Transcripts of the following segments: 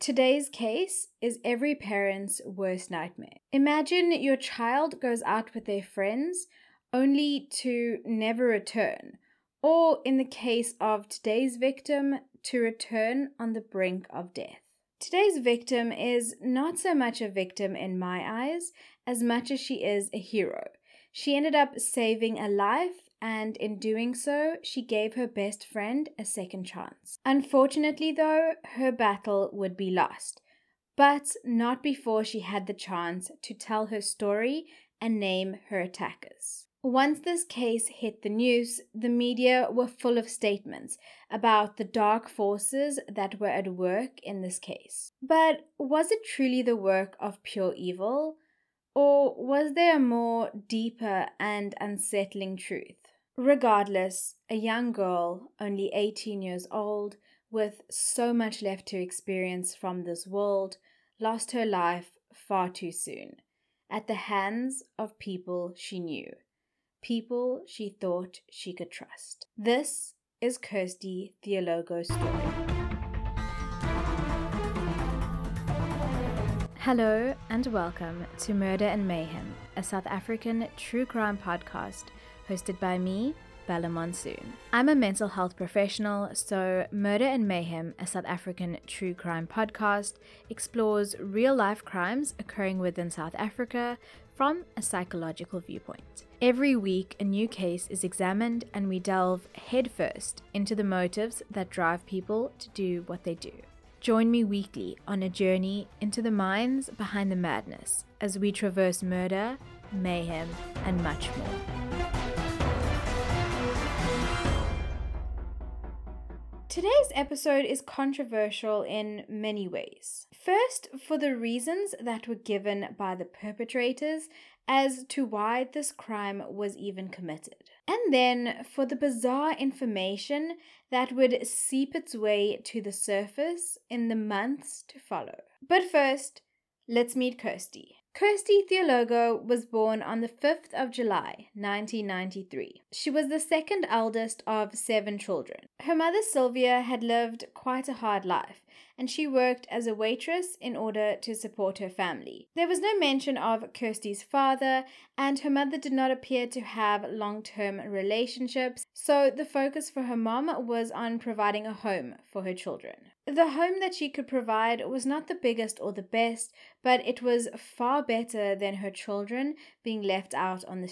Today's case is every parent's worst nightmare. Imagine your child goes out with their friends only to never return, or in the case of today's victim, to return on the brink of death. Today's victim is not so much a victim in my eyes as much as she is a hero. She ended up saving a life and in doing so, she gave her best friend a second chance. Unfortunately, though, her battle would be lost, but not before she had the chance to tell her story and name her attackers. Once this case hit the news, the media were full of statements about the dark forces that were at work in this case. But was it truly the work of pure evil? Or was there a more deeper and unsettling truth? Regardless, a young girl, only 18 years old, with so much left to experience from this world, lost her life far too soon at the hands of people she knew, people she thought she could trust. This is Kirsty Theologo's story. Hello and welcome to Murder and Mayhem, a South African true crime podcast hosted by me, Bella Monsoon. I'm a mental health professional, so Murder and Mayhem, a South African true crime podcast, explores real life crimes occurring within South Africa from a psychological viewpoint. Every week, a new case is examined, and we delve headfirst into the motives that drive people to do what they do. Join me weekly on a journey into the minds behind the madness as we traverse murder, mayhem, and much more. Today's episode is controversial in many ways. First, for the reasons that were given by the perpetrators as to why this crime was even committed. And then for the bizarre information that would seep its way to the surface in the months to follow. But first, let's meet Kirsty. Kirsty Theologo was born on the 5th of July, 1993. She was the second eldest of seven children. Her mother Sylvia had lived quite a hard life, and she worked as a waitress in order to support her family. There was no mention of Kirsty's father, and her mother did not appear to have long term relationships, so the focus for her mom was on providing a home for her children. The home that she could provide was not the biggest or the best, but it was far better than her children being left out on the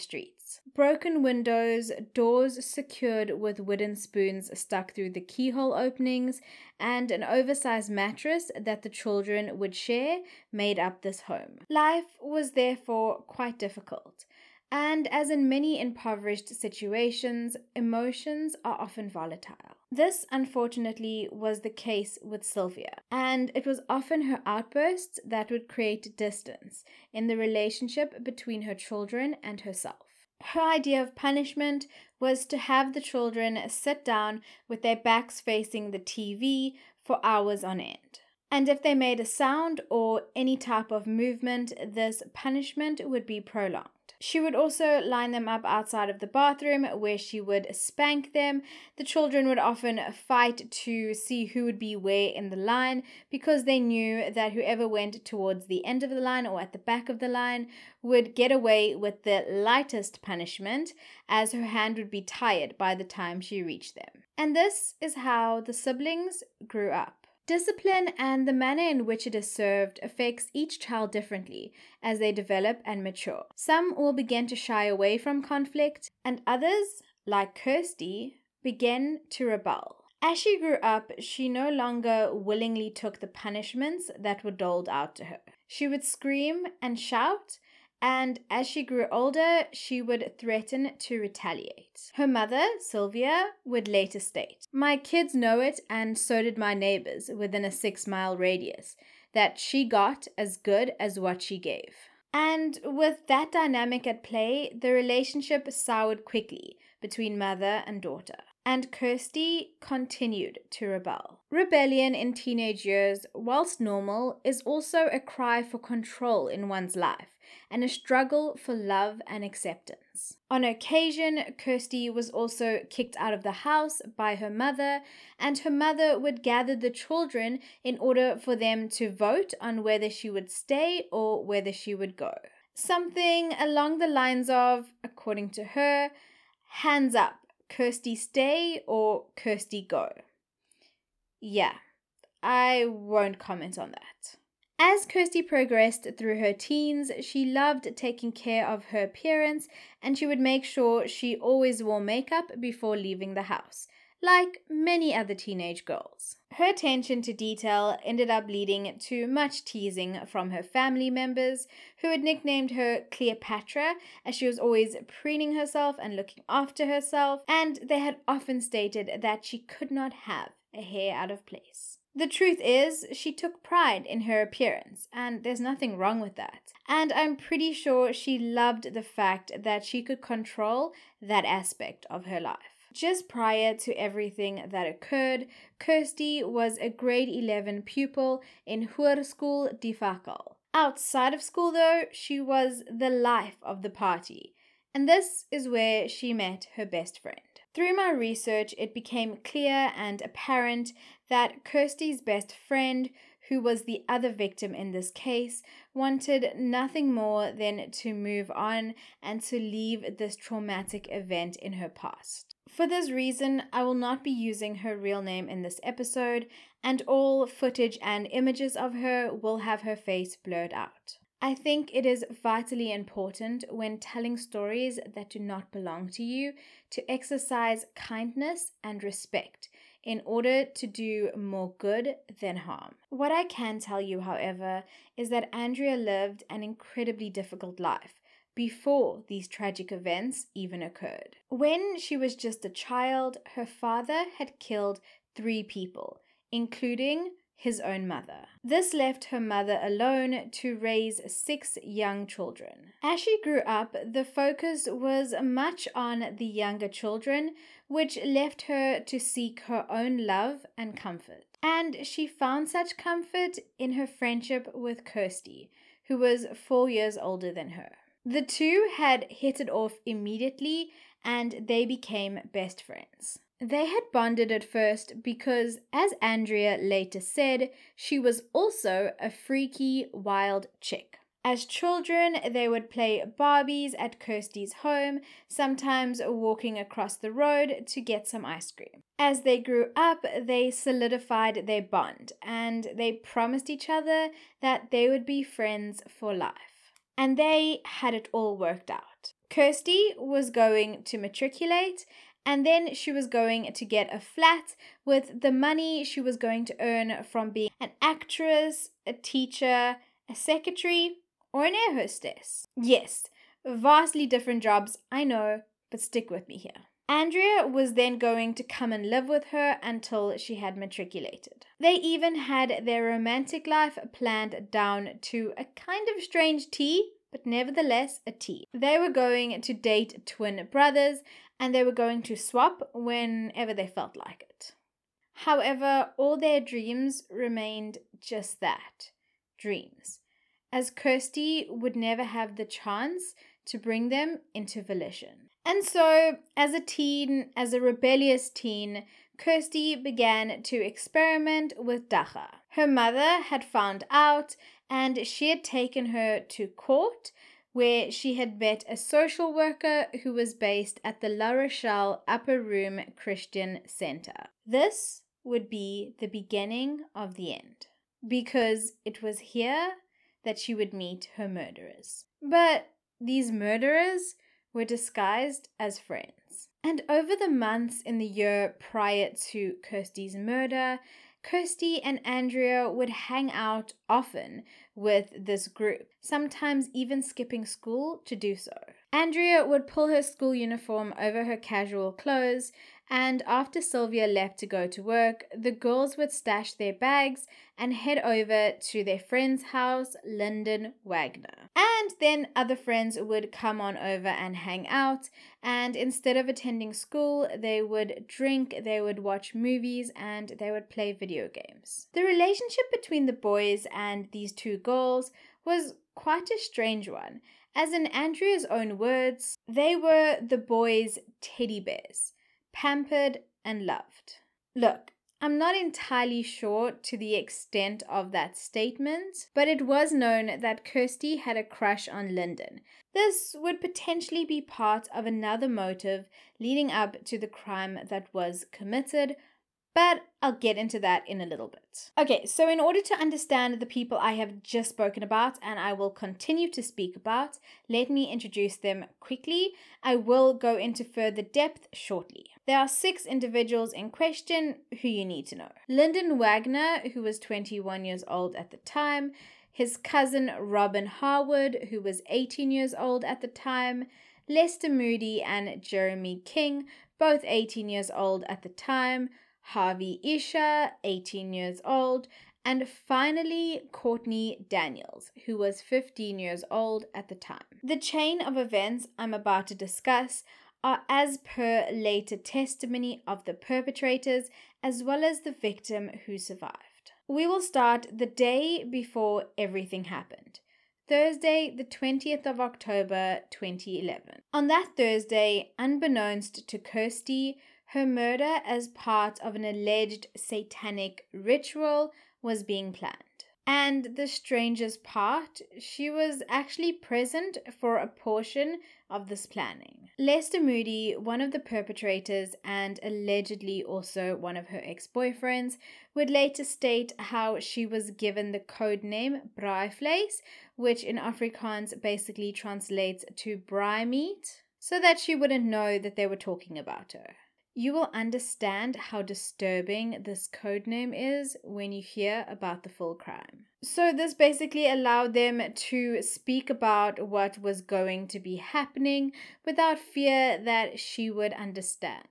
streets. Broken windows, doors secured with wooden spoons stuck through the keyhole openings, and an oversized mattress that the children would share made up this home. Life was therefore quite difficult. And as in many impoverished situations, emotions are often volatile. This, unfortunately, was the case with Sylvia, and it was often her outbursts that would create distance in the relationship between her children and herself. Her idea of punishment was to have the children sit down with their backs facing the TV for hours on end. And if they made a sound or any type of movement, this punishment would be prolonged. She would also line them up outside of the bathroom where she would spank them. The children would often fight to see who would be where in the line because they knew that whoever went towards the end of the line or at the back of the line would get away with the lightest punishment as her hand would be tired by the time she reached them. And this is how the siblings grew up. Discipline and the manner in which it is served affects each child differently as they develop and mature. Some will begin to shy away from conflict, and others, like Kirsty, begin to rebel. As she grew up, she no longer willingly took the punishments that were doled out to her. She would scream and shout and as she grew older, she would threaten to retaliate. Her mother, Sylvia, would later state My kids know it, and so did my neighbors within a six mile radius, that she got as good as what she gave. And with that dynamic at play, the relationship soured quickly between mother and daughter. and Kirsty continued to rebel. Rebellion in teenage years, whilst normal, is also a cry for control in one's life and a struggle for love and acceptance. On occasion, Kirsty was also kicked out of the house by her mother, and her mother would gather the children in order for them to vote on whether she would stay or whether she would go. Something along the lines of, according to her, hands up, Kirsty stay or Kirsty go. Yeah, I won't comment on that. As Kirsty progressed through her teens, she loved taking care of her appearance and she would make sure she always wore makeup before leaving the house, like many other teenage girls. Her attention to detail ended up leading to much teasing from her family members, who had nicknamed her Cleopatra as she was always preening herself and looking after herself, and they had often stated that she could not have a hair out of place. The truth is, she took pride in her appearance, and there's nothing wrong with that. And I'm pretty sure she loved the fact that she could control that aspect of her life. Just prior to everything that occurred, Kirsty was a grade 11 pupil in Hoërskool Die Fakkel. Outside of school, though, she was the life of the party, and this is where she met her best friend. Through my research, it became clear and apparent that Kirsty's best friend, who was the other victim in this case, wanted nothing more than to move on and to leave this traumatic event in her past. For this reason, I will not be using her real name in this episode, and all footage and images of her will have her face blurred out. I think it is vitally important when telling stories that do not belong to you to exercise kindness and respect in order to do more good than harm. What I can tell you, however, is that Andrea lived an incredibly difficult life before these tragic events even occurred. When she was just a child, her father had killed three people, including his own mother. This left her mother alone to raise six young children. As she grew up, the focus was much on the younger children, which left her to seek her own love and comfort. And she found such comfort in her friendship with Kirsty, who was four years older than her. The two had hit it off immediately and they became best friends. They had bonded at first because, as Andrea later said, she was also a freaky, wild chick. As children, they would play Barbies at Kirsty's home, sometimes walking across the road to get some ice cream. As they grew up, they solidified their bond and they promised each other that they would be friends for life. And they had it all worked out. Kirsty was going to matriculate and then she was going to get a flat with the money she was going to earn from being an actress, a teacher, a secretary, or an air hostess. Yes, vastly different jobs, I know, but stick with me here. Andrea was then going to come and live with her until she had matriculated. They even had their romantic life planned down to a kind of strange T, but nevertheless a T. They were going to date twin brothers and they were going to swap whenever they felt like it. However, all their dreams remained just that dreams, as Kirsty would never have the chance to bring them into volition. And so, as a teen, as a rebellious teen, Kirsty began to experiment with dagga. Her mother had found out and she had taken her to court where she had met a social worker who was based at the La Rochelle Upper Room Christian Center. This would be the beginning of the end, because it was here that she would meet her murderers. But these murderers were disguised as friends. And over the months in the year prior to Kirsty's murder, Kirsty and Andrea would hang out often with this group, sometimes even skipping school to do so. Andrea would pull her school uniform over her casual clothes, and after Sylvia left to go to work, the girls would stash their bags and head over to their friend's house, Lyndon Wagner. And then other friends would come on over and hang out, and instead of attending school, they would drink, they would watch movies, and they would play video games. The relationship between the boys and these two girls was quite a strange one. As in Andrea's own words, they were the boys' teddy bears pampered and loved. Look, I'm not entirely sure to the extent of that statement, but it was known that Kirsty had a crush on Lyndon. This would potentially be part of another motive leading up to the crime that was committed, but I'll get into that in a little bit. Okay, so in order to understand the people I have just spoken about and I will continue to speak about, let me introduce them quickly. I will go into further depth shortly. There are six individuals in question who you need to know Lyndon Wagner, who was 21 years old at the time, his cousin Robin Harwood, who was 18 years old at the time, Lester Moody and Jeremy King, both 18 years old at the time. Harvey Isha, 18 years old, and finally Courtney Daniels, who was 15 years old at the time. The chain of events I'm about to discuss are as per later testimony of the perpetrators as well as the victim who survived. We will start the day before everything happened. Thursday, the 20th of October 2011. On that Thursday, unbeknownst to Kirsty, her murder as part of an alleged satanic ritual was being planned. And the strangest part, she was actually present for a portion of this planning. Lester Moody, one of the perpetrators and allegedly also one of her ex boyfriends, would later state how she was given the code name Braaivleis, which in Afrikaans basically translates to braai meat, so that she wouldn't know that they were talking about her. You will understand how disturbing this code name is when you hear about the full crime. So, this basically allowed them to speak about what was going to be happening without fear that she would understand.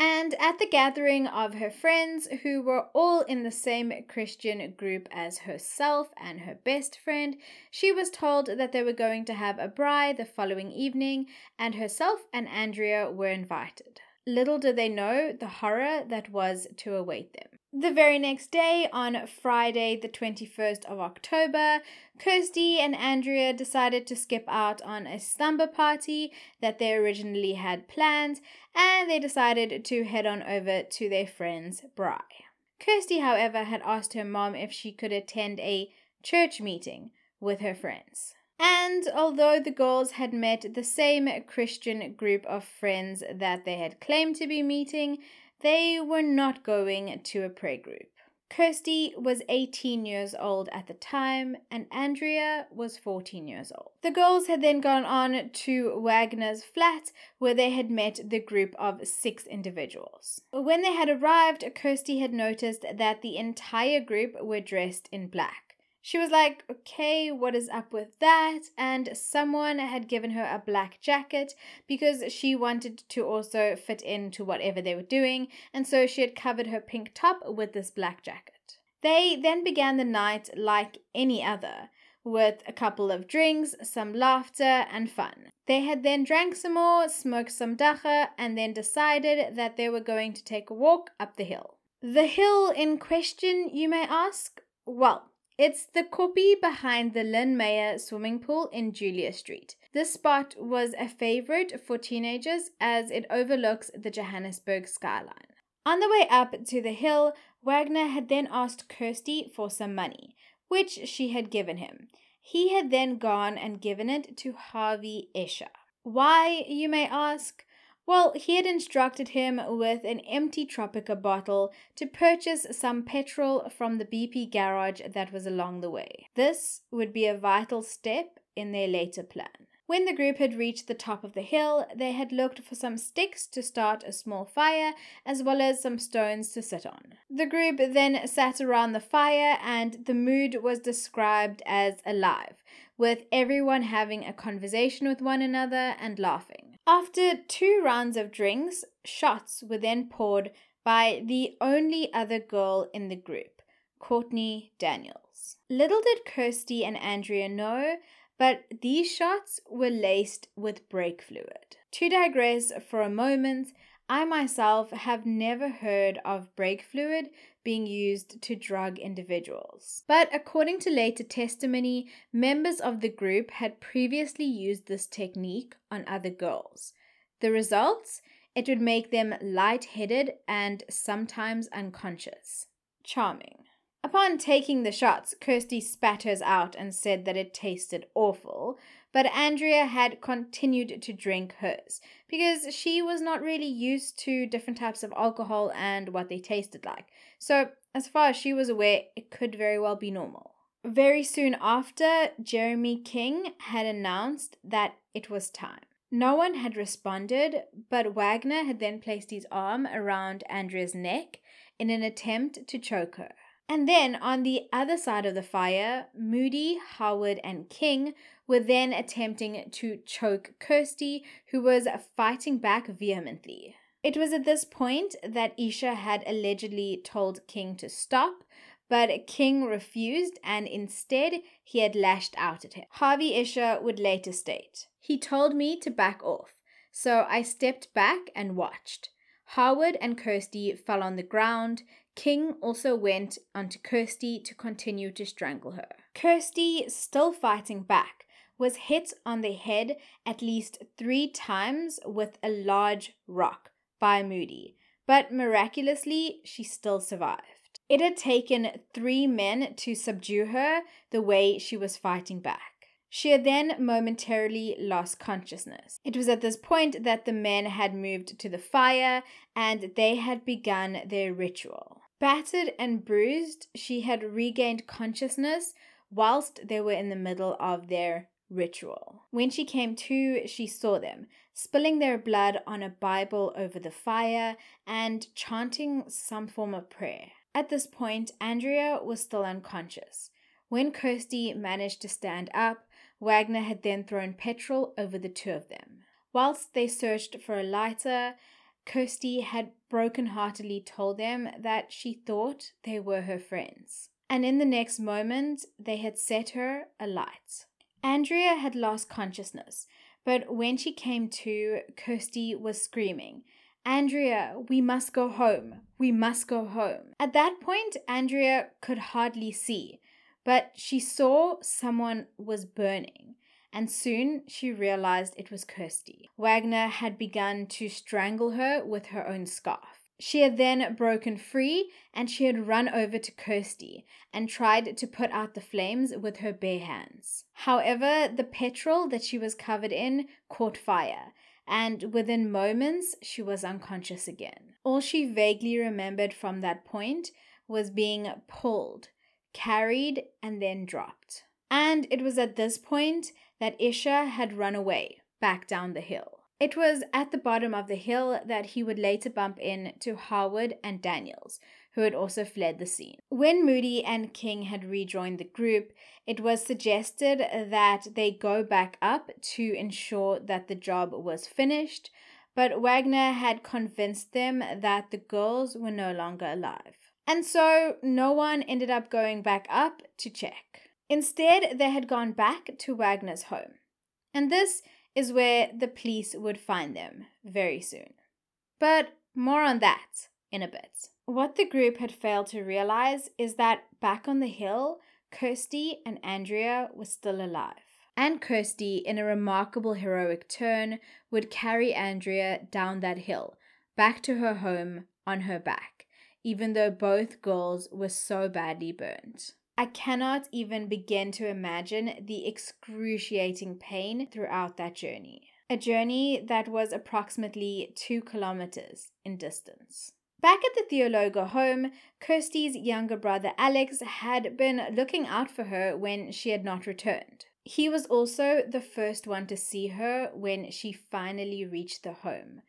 And at the gathering of her friends, who were all in the same Christian group as herself and her best friend, she was told that they were going to have a braai the following evening, and herself and Andrea were invited. Little did they know the horror that was to await them. The very next day, on Friday, the 21st of October, Kirsty and Andrea decided to skip out on a slumber party that they originally had planned, and they decided to head on over to their friend's braai. Kirsty, however, had asked her mom if she could attend a church meeting with her friends. And although the girls had met the same Christian group of friends that they had claimed to be meeting, they were not going to a prayer group. Kirsty was 18 years old at the time, and Andrea was 14 years old. The girls had then gone on to Wagner's flat, where they had met the group of six individuals. When they had arrived, Kirsty had noticed that the entire group were dressed in black. She was like, okay, what is up with that? And someone had given her a black jacket because she wanted to also fit into whatever they were doing, and so she had covered her pink top with this black jacket. They then began the night like any other, with a couple of drinks, some laughter, and fun. They had then drank some more, smoked some dagga, and then decided that they were going to take a walk up the hill. The hill in question, you may ask? Well, it's the koppie behind the Linmeyer swimming pool in Julia Street. This spot was a favorite for teenagers as it overlooks the Johannesburg skyline. On the way up to the hill, Wagner had then asked Kirsty for some money, which she had given him. He had then gone and given it to Harvey Isha. Why, you may ask? Well, he had instructed him with an empty Tropika bottle to purchase some petrol from the BP garage that was along the way. This would be a vital step in their later plan. When the group had reached the top of the hill, they had looked for some sticks to start a small fire, as well as some stones to sit on. The group then sat around the fire, and the mood was described as alive, with everyone having a conversation with one another and laughing. After two rounds of drinks, shots were then poured by the only other girl in the group, Courtney Daniels. Little did Kirsty and Andrea know, but these shots were laced with brake fluid. To digress for a moment, I myself have never heard of brake fluid being used to drug individuals. But according to later testimony, members of the group had previously used this technique on other girls. The results? It would make them lightheaded and sometimes unconscious. Charming. Upon taking the shots, Kirsty spat hers out and said that it tasted awful, but Andrea had continued to drink hers because she was not really used to different types of alcohol and what they tasted like. So, as far as she was aware, it could very well be normal. Very soon after, Jeremy King had announced that it was time. No one had responded, but Wagner had then placed his arm around Andrea's neck in an attempt to choke her. And then on the other side of the fire, Moody, Howard, and King were then attempting to choke Kirsty, who was fighting back vehemently. It was at this point that Isha had allegedly told King to stop, but King refused and instead he had lashed out at him. Harvey Isha would later state He told me to back off, so I stepped back and watched. Howard and Kirsty fell on the ground. King also went onto Kirsty to continue to strangle her. Kirsty, still fighting back, was hit on the head at least three times with a large rock by Moody, but miraculously, she still survived. It had taken three men to subdue her the way she was fighting back. She had then momentarily lost consciousness. It was at this point that the men had moved to the fire and they had begun their ritual. Battered and bruised, she had regained consciousness whilst they were in the middle of their ritual. When she came to, she saw them, spilling their blood on a Bible over the fire and chanting some form of prayer. At this point, Andrea was still unconscious. When Kirsty managed to stand up, Wagner had then thrown petrol over the two of them. Whilst they searched for a lighter, Kirsty had broken-heartedly told them that she thought they were her friends. And in the next moment, they had set her alight. Andrea had lost consciousness, but when she came to, Kirsty was screaming, Andrea, we must go home. We must go home. At that point, Andrea could hardly see, but she saw someone was burning and soon she realized it was Kirsty. Wagner had begun to strangle her with her own scarf. She had then broken free and she had run over to Kirsty and tried to put out the flames with her bare hands. However, the petrol that she was covered in caught fire, and within moments she was unconscious again. All she vaguely remembered from that point was being pulled, carried, and then dropped. And it was at this point that Isha had run away back down the hill. It was at the bottom of the hill that he would later bump into Howard and Daniels, who had also fled the scene. When Moody and King had rejoined the group, it was suggested that they go back up to ensure that the job was finished, but Wagner had convinced them that the girls were no longer alive. And so no one ended up going back up to check. Instead, they had gone back to Wagner's home. And this is where the police would find them very soon. But more on that in a bit. What the group had failed to realize is that back on the hill, Kirsty and Andrea were still alive. And Kirsty, in a remarkable heroic turn, would carry Andrea down that hill, back to her home on her back, even though both girls were so badly burned. I cannot even begin to imagine the excruciating pain throughout that journey. A journey that was approximately two kilometers in distance. Back at the Theologo home, Kirsty's younger brother Alex had been looking out for her when she had not returned. He was also the first one to see her when she finally reached the home,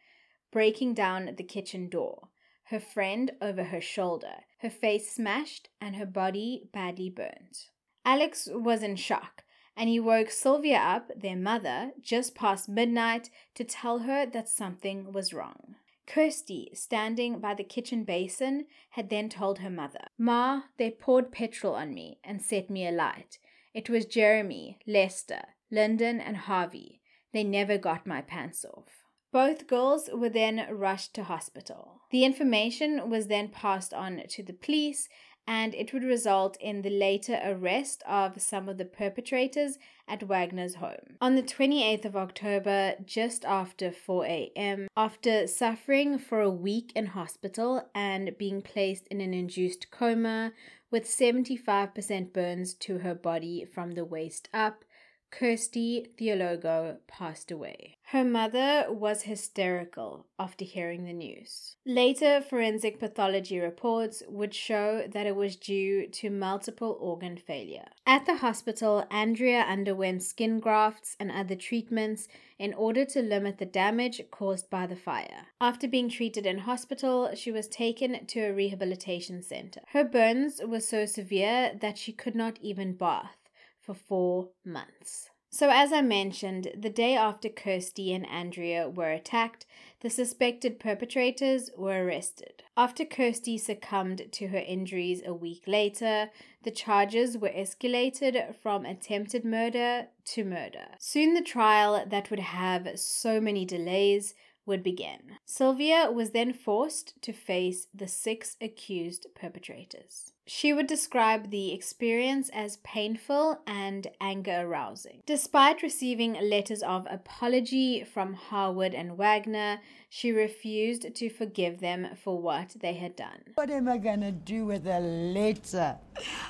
breaking down the kitchen door her friend over her shoulder, her face smashed and her body badly burnt. Alex was in shock, and he woke Sylvia up, their mother, just past midnight to tell her that something was wrong. Kirsty, standing by the kitchen basin, had then told her mother, Ma, they poured petrol on me and set me alight. It was Jeremy, Lester, Lyndon, and Harvey. They never got my pants off. Both girls were then rushed to hospital. The information was then passed on to the police, and it would result in the later arrest of some of the perpetrators at Wagner's home. On the 28th of October, just after 4 a.m., after suffering for a week in hospital and being placed in an induced coma with 75% burns to her body from the waist up, Kirsty Theologo passed away. Her mother was hysterical after hearing the news. Later forensic pathology reports would show that it was due to multiple organ failure. At the hospital, Andrea underwent skin grafts and other treatments in order to limit the damage caused by the fire. After being treated in hospital, she was taken to a rehabilitation center. Her burns were so severe that she could not even bath for four months. So, as I mentioned, the day after Kirsty and Andrea were attacked, the suspected perpetrators were arrested. After Kirsty succumbed to her injuries a week later, the charges were escalated from attempted murder to murder. Soon, the trial that would have so many delays would begin. Sylvia was then forced to face the six accused perpetrators. She would describe the experience as painful and anger arousing. Despite receiving letters of apology from Harwood and Wagner, she refused to forgive them for what they had done. What am I gonna do with a letter?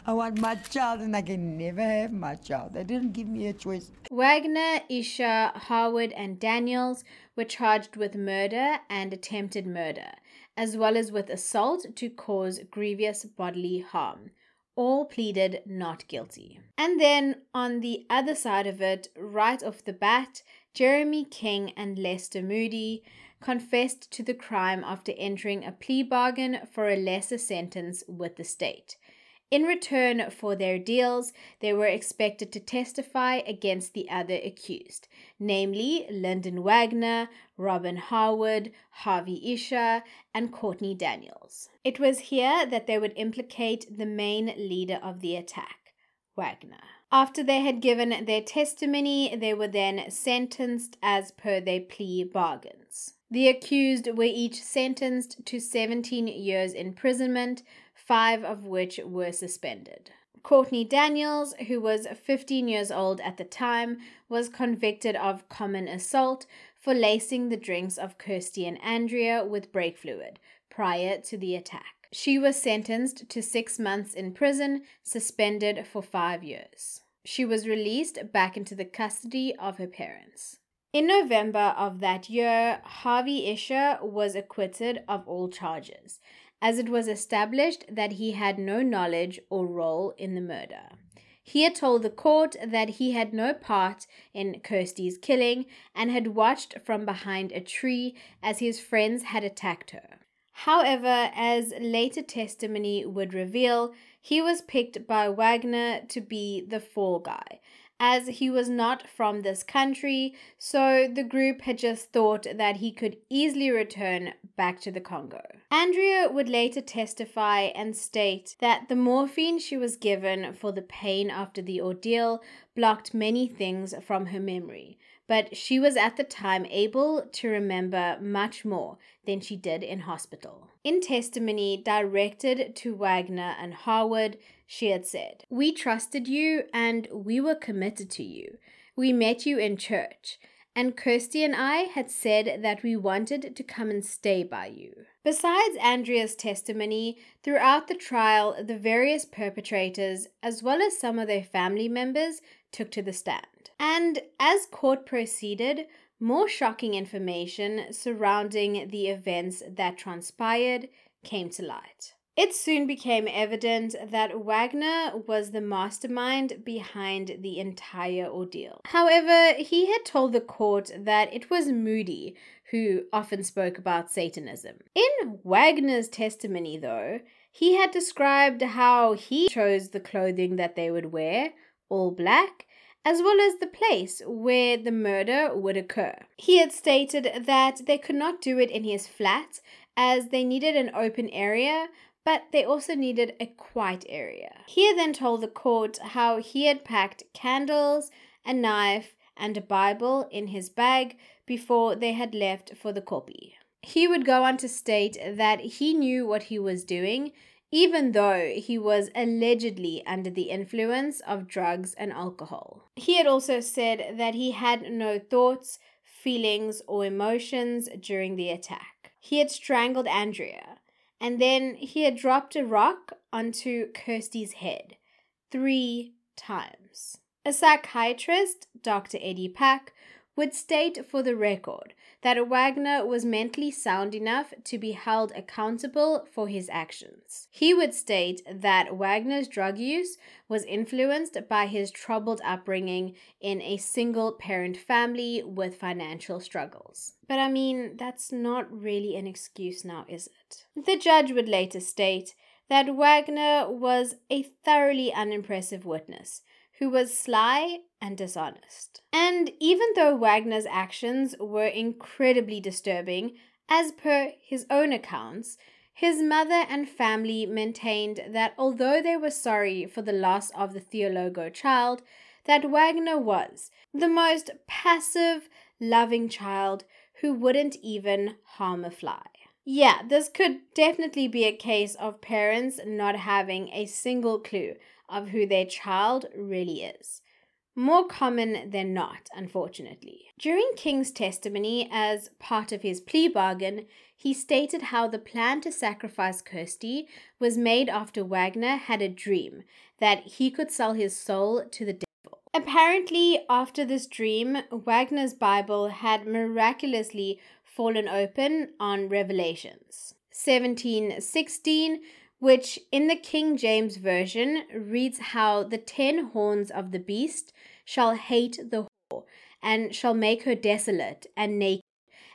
I want my child and I can never have my child. They didn't give me a choice. Wagner, Isha, Harwood, and Daniels were charged with murder and attempted murder as well as with assault to cause grievous bodily harm. All pleaded not guilty. And then on the other side of it, right off the bat, Jeremy King and Lester Moody confessed to the crime after entering a plea bargain for a lesser sentence with the state. In return for their deals, they were expected to testify against the other accused, namely Lyndon Wagner, Robin Harwood, Harvey Isha, and Courtney Daniels. It was here that they would implicate the main leader of the attack, Wagner. After they had given their testimony, they were then sentenced as per their plea bargains. The accused were each sentenced to 17 years imprisonment five of which were suspended. Courtney Daniels, who was 15 years old at the time, was convicted of common assault for lacing the drinks of Kirsty and Andrea with brake fluid prior to the attack. She was sentenced to six months in prison, suspended for five years. She was released back into the custody of her parents. In November of that year, Harvey Isha was acquitted of all charges as it was established that he had no knowledge or role in the murder. He had told the court that he had no part in Kirsty's killing and had watched from behind a tree as his friends had attacked her. However, as later testimony would reveal, he was picked by Wagner to be the fall guy, as he was not from this country, so the group had just thought that he could easily return back to the Congo. Andrea would later testify and state that the morphine she was given for the pain after the ordeal blocked many things from her memory, but she was at the time able to remember much more than she did in hospital. In testimony directed to Wagner and Harwood, she had said, We trusted you and we were committed to you. We met you in church, and Kirsty and I had said that we wanted to come and stay by you. Besides Andrea's testimony, throughout the trial, the various perpetrators, as well as some of their family members, took to the stand. And as court proceeded, more shocking information surrounding the events that transpired came to light. It soon became evident that Wagner was the mastermind behind the entire ordeal. However, he had told the court that it was Moody who often spoke about Satanism. In Wagner's testimony, though, he had described how he chose the clothing that they would wear, all black, as well as the place where the murder would occur. He had stated that they could not do it in his flat as they needed an open area, but they also needed a quiet area. He then told the court how he had packed candles, a knife, and a Bible in his bag before they had left for the kopje. He would go on to state that he knew what he was doing, even though he was allegedly under the influence of drugs and alcohol. He had also said that he had no thoughts, feelings, or emotions during the attack. He had strangled Andrea, and then he had dropped a rock onto Kirsty's head three times. A psychiatrist, Dr. Eddie Pack, would state for the record that Wagner was mentally sound enough to be held accountable for his actions. He would state that Wagner's drug use was influenced by his troubled upbringing in a single parent family with financial struggles. But I mean, that's not really an excuse now, is it? The judge would later state that Wagner was a thoroughly unimpressive witness who was sly and dishonest. And even though Wagner's actions were incredibly disturbing, as per his own accounts, his mother and family maintained that although they were sorry for the loss of the Theologo child, that Wagner was the most passive, loving child who wouldn't even harm a fly. Yeah, this could definitely be a case of parents not having a single clue of who their child really is. More common than not, unfortunately. During King's testimony, as part of his plea bargain, he stated how the plan to sacrifice Kirsty was made after Wagner had a dream that he could sell his soul to the devil. Apparently, after this dream, Wagner's Bible had miraculously fallen open on Revelations. 1716 which in the King James Version reads how the ten horns of the beast shall hate the whore, and shall make her desolate and naked,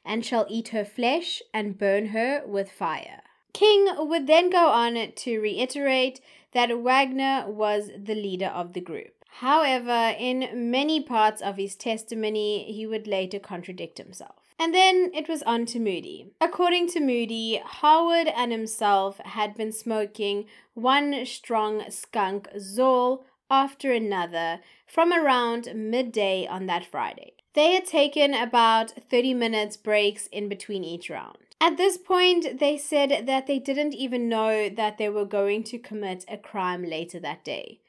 and shall eat her flesh and burn her with fire. King would then go on to reiterate that Wagner was the leader of the group. However, in many parts of his testimony, he would later contradict himself. And then it was on to Moody. According to Moody, Howard and himself had been smoking one strong skunk zol after another from around midday on that Friday. They had taken about 30 minutes breaks in between each round. At this point, they said that they didn't even know that they were going to commit a crime later that day.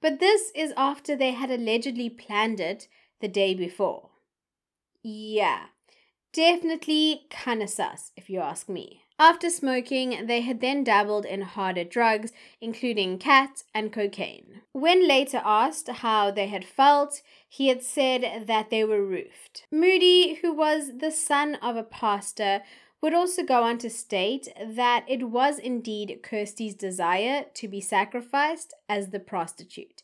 But this is after they had allegedly planned it the day before. Yeah, Definitely kinda sus, if you ask me. After smoking, they had then dabbled in harder drugs, including cat and cocaine. When later asked how they had felt, he had said that they were roofed. Moody, who was the son of a pastor, would also go on to state that it was indeed Kirsty's desire to be sacrificed as the prostitute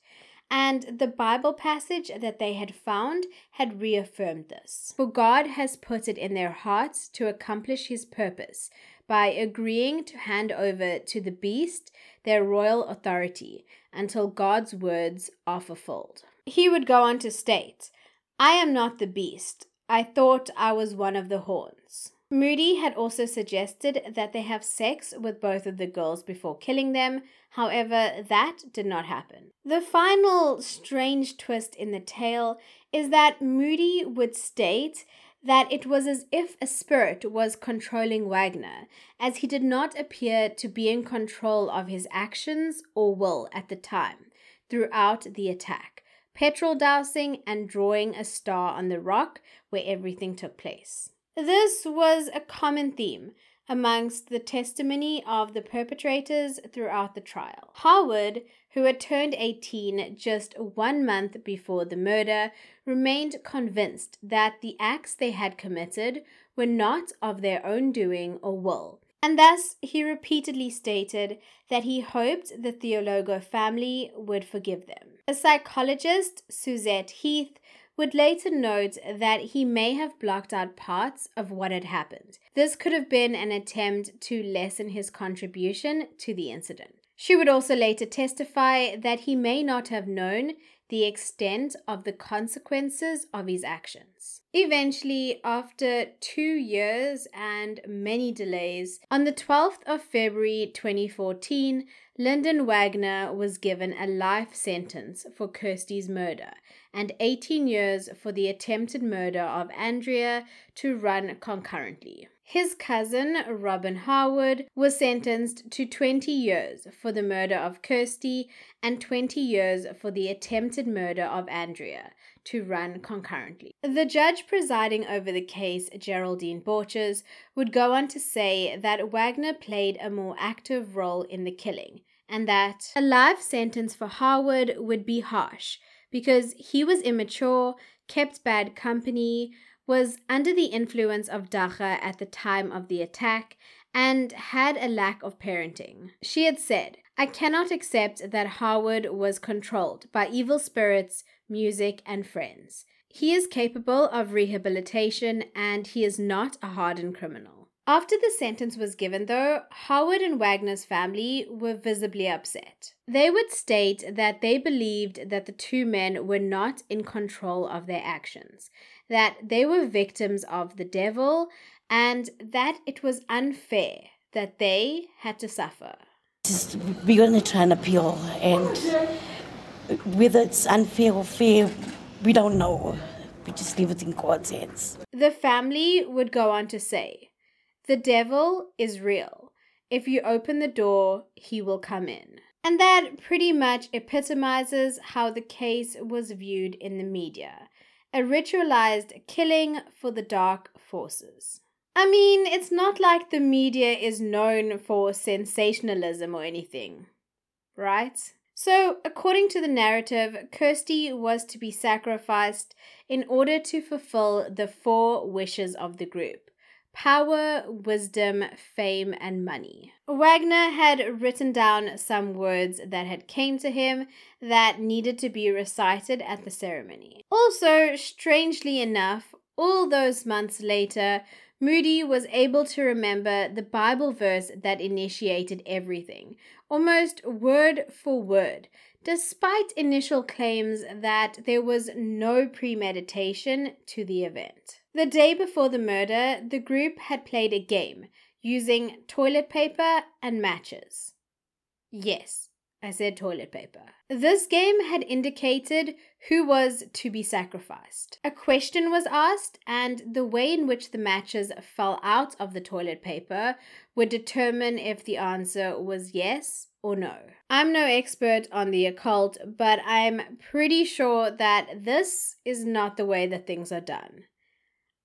and the Bible passage that they had found had reaffirmed this. For God has put it in their hearts to accomplish his purpose by agreeing to hand over to the beast their royal authority until God's words are fulfilled. He would go on to state, I am not the beast. I thought I was one of the horns. Moody had also suggested that they have sex with both of the girls before killing them, however, that did not happen. The final strange twist in the tale is that Moody would state that it was as if a spirit was controlling Wagner, as he did not appear to be in control of his actions or will at the time throughout the attack, petrol dousing and drawing a star on the rock where everything took place. This was a common theme amongst the testimony of the perpetrators throughout the trial. Howard, who had turned 18 just one month before the murder, remained convinced that the acts they had committed were not of their own doing or will. And thus, he repeatedly stated that he hoped the Theologo family would forgive them. A psychologist, Suzette Heath, would later note that he may have blocked out parts of what had happened. This could have been an attempt to lessen his contribution to the incident. She would also later testify that he may not have known the extent of the consequences of his actions. Eventually, after two years and many delays, on the 12th of February 2014, Lyndon Wagner was given a life sentence for Kirsty's murder and 18 years for the attempted murder of Andrea to run concurrently. His cousin, Robin Harwood, was sentenced to 20 years for the murder of Kirsty and 20 years for the attempted murder of Andrea to run concurrently. The judge presiding over the case, Geraldine Borchers, would go on to say that Wagner played a more active role in the killing and that a life sentence for Harwood would be harsh because he was immature, kept bad company, was under the influence of dagga at the time of the attack, and had a lack of parenting. She had said, I cannot accept that Howard was controlled by evil spirits, music, and friends. He is capable of rehabilitation and he is not a hardened criminal. After the sentence was given, though, Howard and Wagner's family were visibly upset. They would state that they believed that the two men were not in control of their actions, that they were victims of the devil, and that it was unfair that they had to suffer. We're going to try and appeal, and whether it's unfair or fair, we don't know. We just leave it in God's hands. The family would go on to say, The devil is real. If you open the door, he will come in. And that pretty much epitomizes how the case was viewed in the media a ritualized killing for the dark forces. I mean, it's not like the media is known for sensationalism or anything, right? So, according to the narrative, Kirsty was to be sacrificed in order to fulfill the four wishes of the group power, wisdom, fame, and money. Wagner had written down some words that had came to him that needed to be recited at the ceremony. Also, strangely enough, all those months later, Moody was able to remember the Bible verse that initiated everything, almost word for word, despite initial claims that there was no premeditation to the event. The day before the murder, the group had played a game using toilet paper and matches. Yes, I said toilet paper. This game had indicated who was to be sacrificed. A question was asked, and the way in which the matches fell out of the toilet paper would determine if the answer was yes or no. I'm no expert on the occult, but I'm pretty sure that this is not the way that things are done.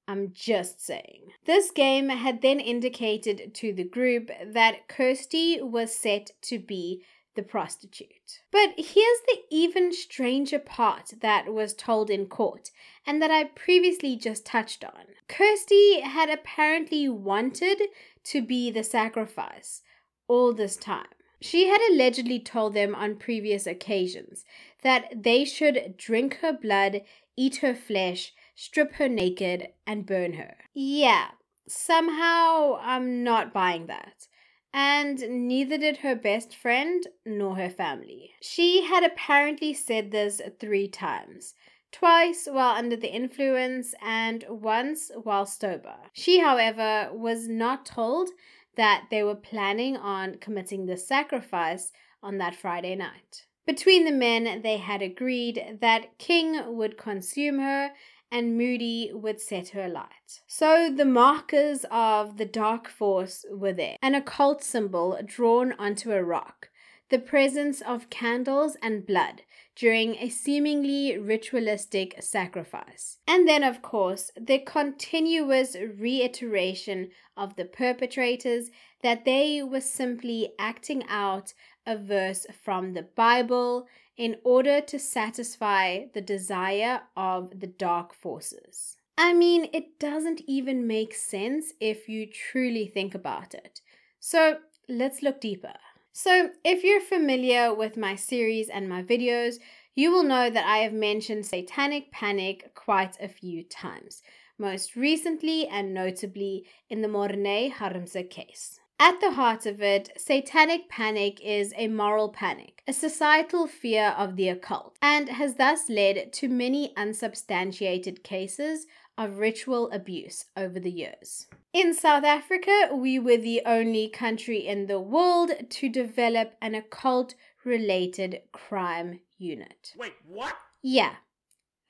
I'm just saying. This game had then indicated to the group that Kirsty was set to be the prostitute. But here's the even stranger part that was told in court and that I previously just touched on. Kirsty had apparently wanted to be the sacrifice all this time. She had allegedly told them on previous occasions that they should drink her blood, eat her flesh, strip her naked, and burn her. Yeah, somehow I'm not buying that. And neither did her best friend nor her family. She had apparently said this three times twice while under the influence and once while sober. She, however, was not told that they were planning on committing the sacrifice on that Friday night. Between the men, they had agreed that King would consume her and Moody would set her light. So the markers of the dark force were there an occult symbol drawn onto a rock, the presence of candles and blood during a seemingly ritualistic sacrifice. And then, of course, the continuous reiteration of the perpetrators that they were simply acting out a verse from the Bible in order to satisfy the desire of the dark forces. I mean, it doesn't even make sense if you truly think about it. So let's look deeper. So, if you're familiar with my series and my videos, you will know that I have mentioned satanic panic quite a few times, most recently and notably in the Morne Harmse case. At the heart of it, satanic panic is a moral panic, a societal fear of the occult, and has thus led to many unsubstantiated cases of ritual abuse over the years. In South Africa, we were the only country in the world to develop an occult related crime unit. Wait, what? Yeah,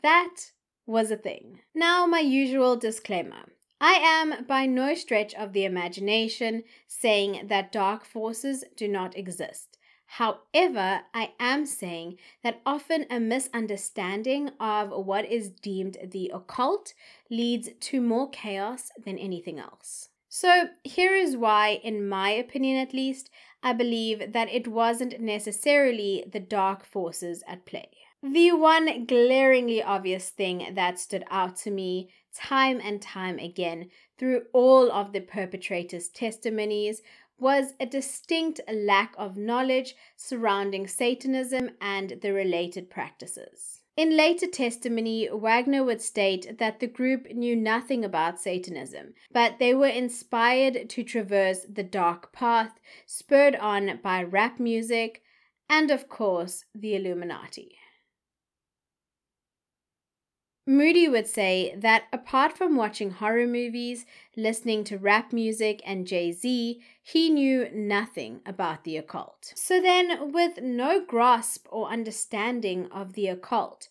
that was a thing. Now, my usual disclaimer. I am by no stretch of the imagination saying that dark forces do not exist. However, I am saying that often a misunderstanding of what is deemed the occult leads to more chaos than anything else. So, here is why, in my opinion at least, I believe that it wasn't necessarily the dark forces at play. The one glaringly obvious thing that stood out to me time and time again through all of the perpetrators' testimonies was a distinct lack of knowledge surrounding Satanism and the related practices. In later testimony, Wagner would state that the group knew nothing about Satanism, but they were inspired to traverse the dark path, spurred on by rap music, and of course, the Illuminati. Moody would say that apart from watching horror movies, listening to rap music, and Jay Z, he knew nothing about the occult. So then, with no grasp or understanding of the occult,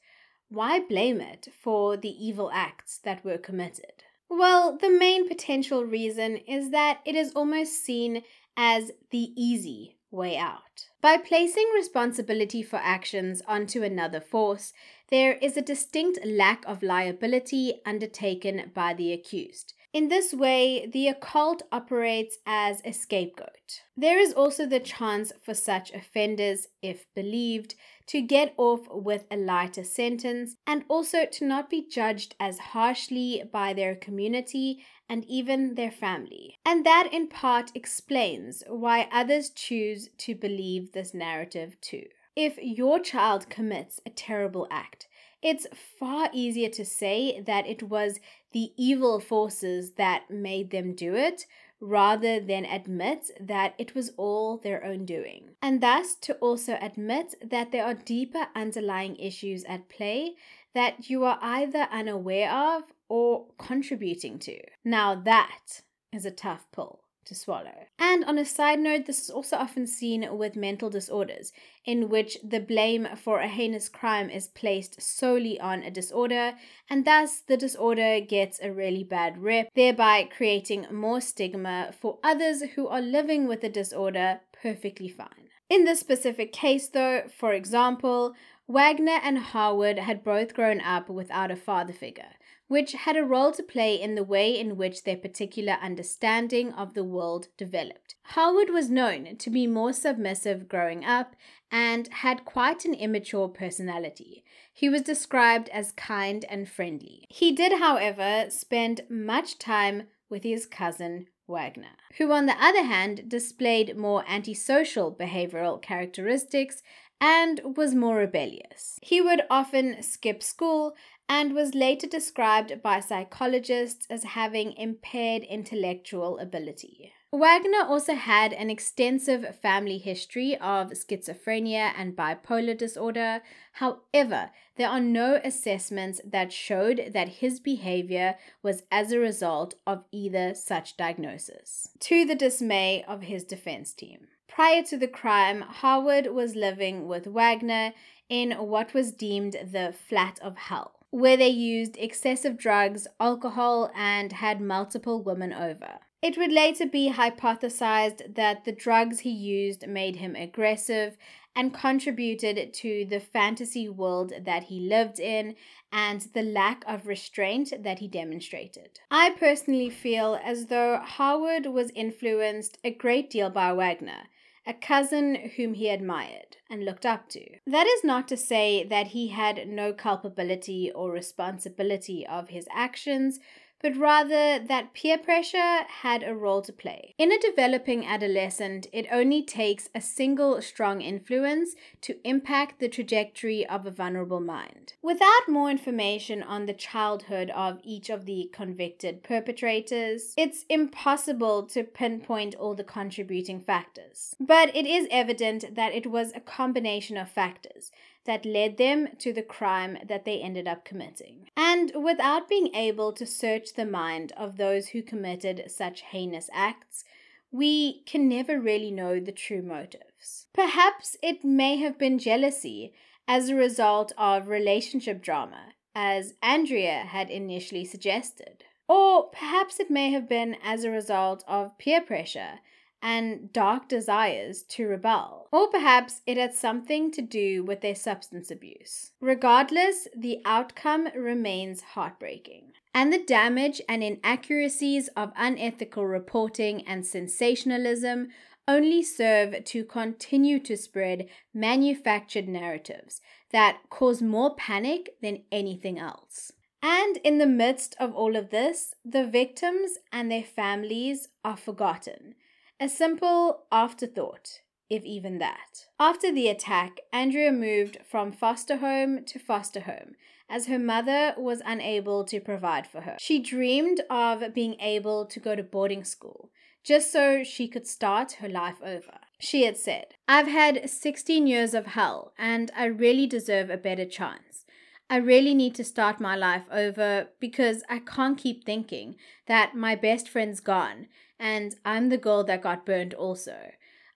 why blame it for the evil acts that were committed? Well, the main potential reason is that it is almost seen as the easy way out. By placing responsibility for actions onto another force, there is a distinct lack of liability undertaken by the accused. In this way, the occult operates as a scapegoat. There is also the chance for such offenders, if believed, to get off with a lighter sentence and also to not be judged as harshly by their community and even their family. And that in part explains why others choose to believe this narrative too. If your child commits a terrible act, it's far easier to say that it was the evil forces that made them do it rather than admit that it was all their own doing. And thus to also admit that there are deeper underlying issues at play that you are either unaware of or contributing to. Now, that is a tough pull to swallow. And on a side note, this is also often seen with mental disorders, in which the blame for a heinous crime is placed solely on a disorder, and thus the disorder gets a really bad rep, thereby creating more stigma for others who are living with the disorder perfectly fine. In this specific case, though, for example, Wagner and Harwood had both grown up without a father figure which had a role to play in the way in which their particular understanding of the world developed. Howard was known to be more submissive growing up and had quite an immature personality. He was described as kind and friendly. He did, however, spend much time with his cousin Wagner, who, on the other hand, displayed more antisocial behavioral characteristics and was more rebellious. He would often skip school and was later described by psychologists as having impaired intellectual ability. Wagner also had an extensive family history of schizophrenia and bipolar disorder. However, there are no assessments that showed that his behavior was as a result of either such diagnosis, to the dismay of his defense team. Prior to the crime, Harwood was living with Wagner in what was deemed the flat of hell where they used excessive drugs, alcohol, and had multiple women over. It would later be hypothesized that the drugs he used made him aggressive and contributed to the fantasy world that he lived in and the lack of restraint that he demonstrated. I personally feel as though Howard was influenced a great deal by Wagner a cousin whom he admired and looked up to. That is not to say that he had no culpability or responsibility of his actions, but rather that peer pressure had a role to play. In a developing adolescent, it only takes a single strong influence to impact the trajectory of a vulnerable mind. Without more information on the childhood of each of the convicted perpetrators, it's impossible to pinpoint all the contributing factors. But it is evident that it was a combination of factors that led them to the crime that they ended up committing. And without being able to search the mind of those who committed such heinous acts, we can never really know the true motives. Perhaps it may have been jealousy as a result of relationship drama, as Andrea had initially suggested. Or perhaps it may have been as a result of peer pressure and dark desires to rebel. Or perhaps it had something to do with their substance abuse. Regardless, the outcome remains heartbreaking. And the damage and inaccuracies of unethical reporting and sensationalism only serve to continue to spread manufactured narratives that cause more panic than anything else. And in the midst of all of this, the victims and their families are forgotten a simple afterthought, if even that. After the attack, Andrea moved from foster home to foster home as her mother was unable to provide for her. She dreamed of being able to go to boarding school just so she could start her life over. She had said, I've had 16 years of hell and I really deserve a better chance. I really need to start my life over because I can't keep thinking that my best friend's gone and I'm the girl that got burned also.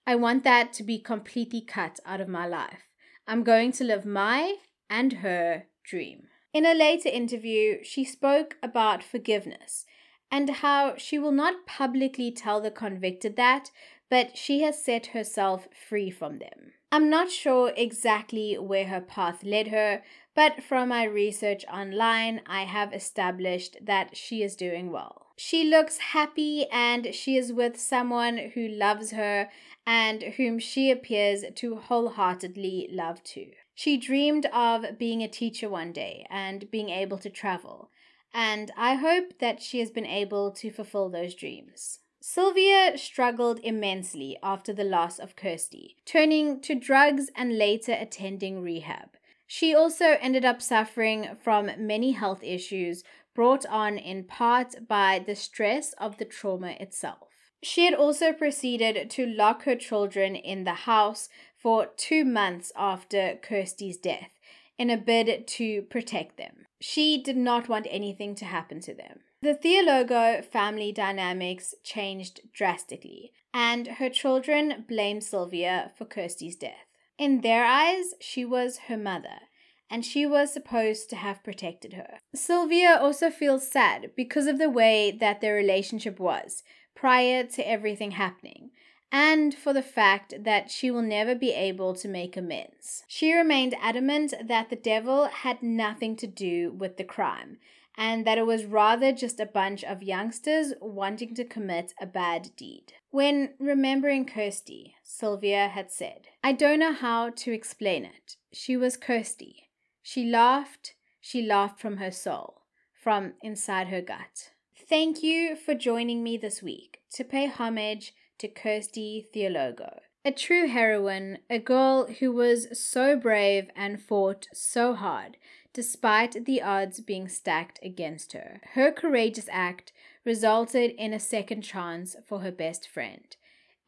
I want that to be completely cut out of my life. I'm going to live my and her dream. In a later interview, she spoke about forgiveness and how she will not publicly tell the convicted that, but she has set herself free from them. I'm not sure exactly where her path led her, but from my research online, I have established that she is doing well. She looks happy and she is with someone who loves her and whom she appears to wholeheartedly love too. She dreamed of being a teacher one day and being able to travel, and I hope that she has been able to fulfill those dreams. Sylvia struggled immensely after the loss of Kirsty, turning to drugs and later attending rehab. She also ended up suffering from many health issues brought on in part by the stress of the trauma itself. She had also proceeded to lock her children in the house for two months after Kirsty's death in a bid to protect them. She did not want anything to happen to them. The Theologo family dynamics changed drastically, and her children blamed Sylvia for Kirsty's death. In their eyes, she was her mother, and she was supposed to have protected her. Sylvia also feels sad because of the way that their relationship was prior to everything happening, and for the fact that she will never be able to make amends. She remained adamant that the devil had nothing to do with the crime. And that it was rather just a bunch of youngsters wanting to commit a bad deed. When remembering Kirsty, Sylvia had said, I don't know how to explain it. She was Kirsty. She laughed, she laughed from her soul, from inside her gut. Thank you for joining me this week to pay homage to Kirsty Theologo, a true heroine, a girl who was so brave and fought so hard despite the odds being stacked against her. Her courageous act resulted in a second chance for her best friend.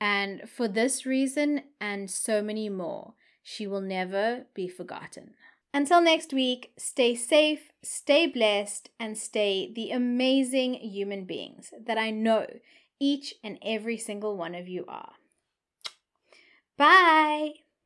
And for this reason and so many more, she will never be forgotten. Until next week, stay safe, stay blessed, and stay the amazing human beings that I know each and every single one of you are. Bye!